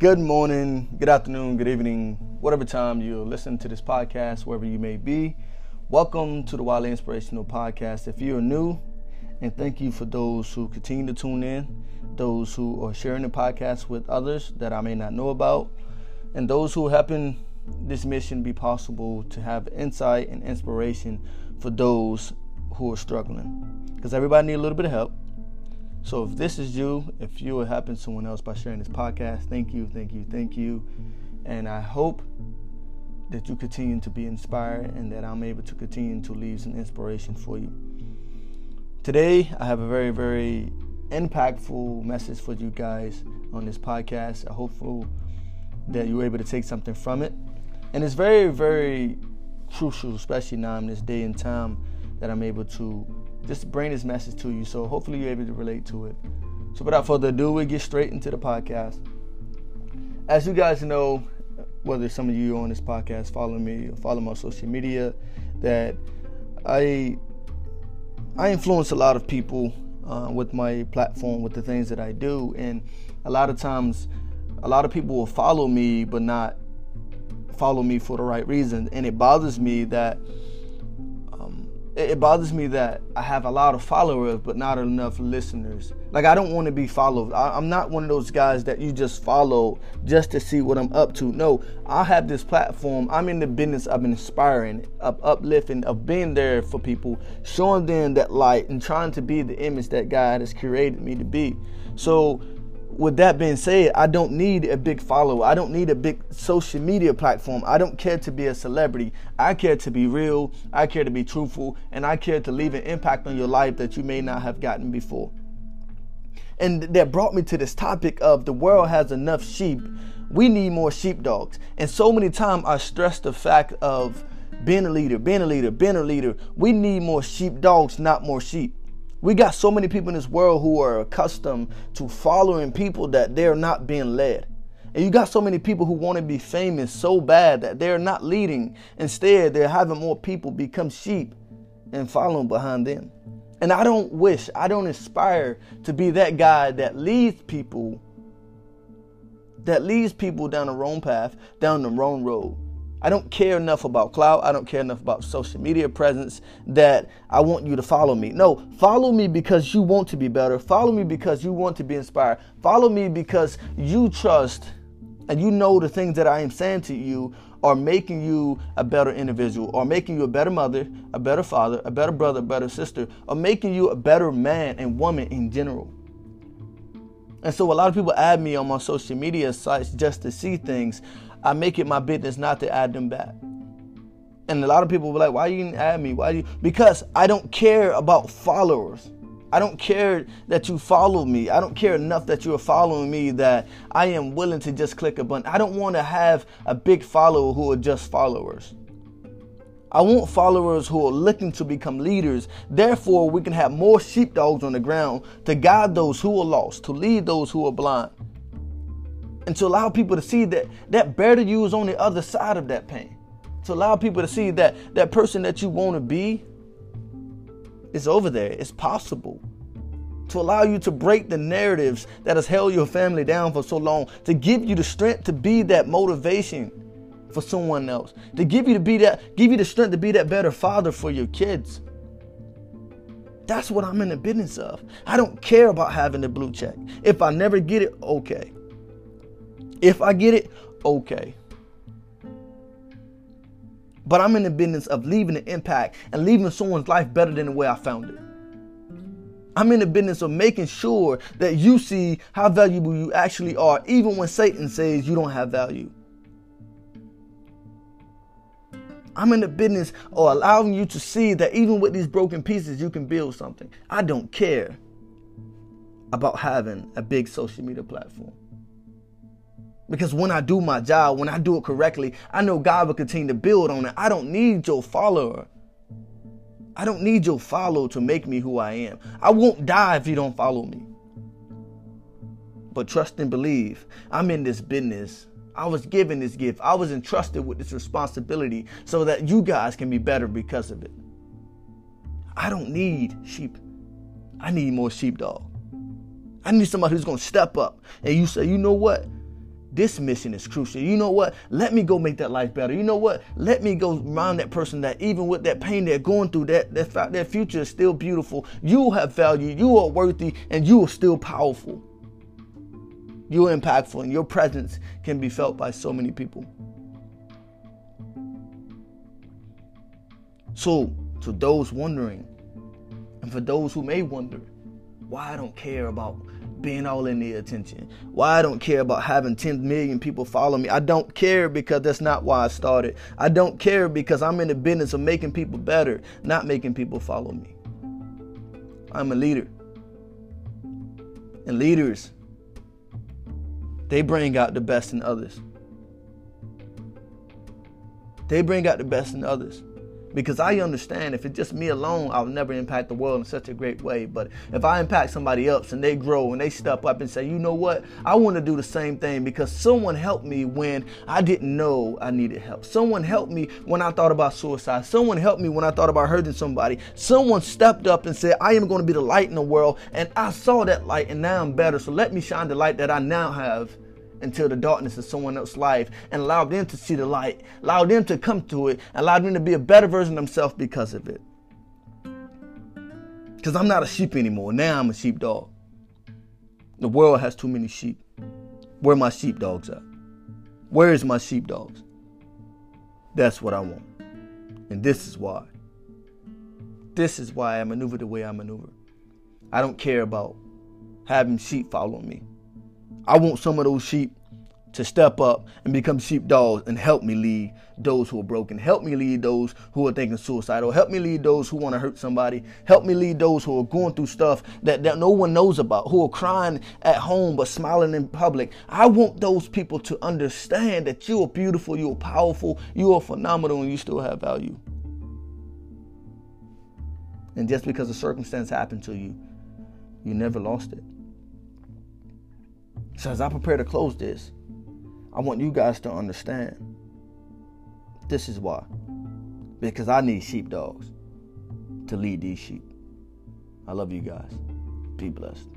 Good morning, good afternoon, good evening, whatever time you listen to this podcast, wherever you may be. Welcome to the Wildly Inspirational Podcast. If you're new, and thank you for those who continue to tune in, those who are sharing the podcast with others that I may not know about, and those who helping this mission be possible to have insight and inspiration for those who are struggling. Because everybody need a little bit of help. So if this is you, if you are helping someone else by sharing this podcast, thank you, thank you, thank you. And I hope that you continue to be inspired and that I'm able to continue to leave some inspiration for you. Today, I have a very, very impactful message for you guys on this podcast. I hope that you're able to take something from it. And it's very, very crucial, especially now in this day and time, that I'm able to just bring this message to you. So hopefully you're able to relate to it. So without further ado, we get straight into the podcast. As you guys know, whether some of you on this podcast follow me or follow my social media, that I I influence a lot of people uh, with my platform, with the things that I do, and a lot of times, a lot of people will follow me, but not follow me for the right reason, and it bothers me that it bothers me that I have a lot of followers but not enough listeners. Like I don't want to be followed. I, am not one of those guys that you just follow just to see what I'm up to. No, I have this platform. I'm in the business of inspiring, of uplifting, of being there for people, showing them that light and trying to be the image that God has created me to be. So with that being said, I don't need a big follower. I don't need a big social media platform. I don't care to be a celebrity. I care to be real. I care to be truthful. And I care to leave an impact on your life that you may not have gotten before. And that brought me to this topic of the world has enough sheep. We need more sheepdogs. And so many times I stress the fact of being a leader, being a leader, being a leader. We need more sheepdogs, not more sheep. We got so many people in this world who are accustomed to following people that they're not being led. And you got so many people who want to be famous so bad that they're not leading. Instead, they're having more people become sheep and following behind them. And I don't wish, I don't aspire to be that guy that leads people that leads people down the wrong path, down the wrong road. I don't care enough about clout. I don't care enough about social media presence that I want you to follow me. No, follow me because you want to be better. Follow me because you want to be inspired. Follow me because you trust and you know the things that I am saying to you are making you a better individual, or making you a better mother, a better father, a better brother, a better sister, or making you a better man and woman in general. And so a lot of people add me on my social media sites just to see things. I make it my business not to add them back. And a lot of people were like, why you didn't add me? Why you? Because I don't care about followers. I don't care that you follow me. I don't care enough that you are following me that I am willing to just click a button. I don't want to have a big follower who are just followers. I want followers who are looking to become leaders. Therefore, we can have more sheepdogs on the ground to guide those who are lost, to lead those who are blind and to allow people to see that that better you is on the other side of that pain. To allow people to see that that person that you want to be is over there. It's possible. To allow you to break the narratives that has held your family down for so long, to give you the strength to be that motivation for someone else, to give you to be that, give you the strength to be that better father for your kids. That's what I'm in the business of. I don't care about having the blue check. If I never get it, okay. If I get it, okay. But I'm in the business of leaving an impact and leaving someone's life better than the way I found it. I'm in the business of making sure that you see how valuable you actually are, even when Satan says you don't have value. I'm in the business of allowing you to see that even with these broken pieces, you can build something. I don't care about having a big social media platform. Because when I do my job, when I do it correctly, I know God will continue to build on it. I don't need your follower. I don't need your follow to make me who I am. I won't die if you don't follow me. But trust and believe. I'm in this business. I was given this gift. I was entrusted with this responsibility so that you guys can be better because of it. I don't need sheep. I need more sheepdog. I need somebody who's going to step up and you say, you know what? this mission is crucial. You know what? Let me go make that life better. You know what? Let me go remind that person that even with that pain they're going through, that that, that future is still beautiful. You have value. You are worthy, and you are still powerful. You're impactful, and your presence can be felt by so many people. So, to those wondering, and for those who may wonder, why I don't care about being all in the attention. Why I don't care about having 10 million people follow me. I don't care because that's not why I started. I don't care because I'm in the business of making people better, not making people follow me. I'm a leader. And leaders, they bring out the best in others. They bring out the best in others because I understand if it's just me alone, I'll never impact the world in such a great way. But if I impact somebody else and they grow and they step up and say, you know what, I want to do the same thing because someone helped me when I didn't know I needed help. Someone helped me when I thought about suicide. Someone helped me when I thought about hurting somebody. Someone stepped up and said, I am going to be the light in the world. And I saw that light and now I'm better. So let me shine the light that I now have into the darkness of someone else's life and allow them to see the light, allow them to come to it, allow them to be a better version of themselves because of it. Because I'm not a sheep anymore. Now I'm a sheepdog. The world has too many sheep. Where my sheepdogs at? Where is my sheepdogs? That's what I want. And this is why. This is why I maneuver the way I maneuver. I don't care about having sheep following me. I want some of those sheep to step up and become sheepdogs and help me lead those who are broken. Help me lead those who are thinking suicidal. Help me lead those who want to hurt somebody. Help me lead those who are going through stuff that, that no one knows about, who are crying at home but smiling in public. I want those people to understand that you are beautiful, you are powerful, you are phenomenal, and you still have value. And just because a circumstance happened to you, you never lost it. So as I prepare to close this, I want you guys to understand this is why. Because I need sheepdogs to lead these sheep. I love you guys. Be blessed.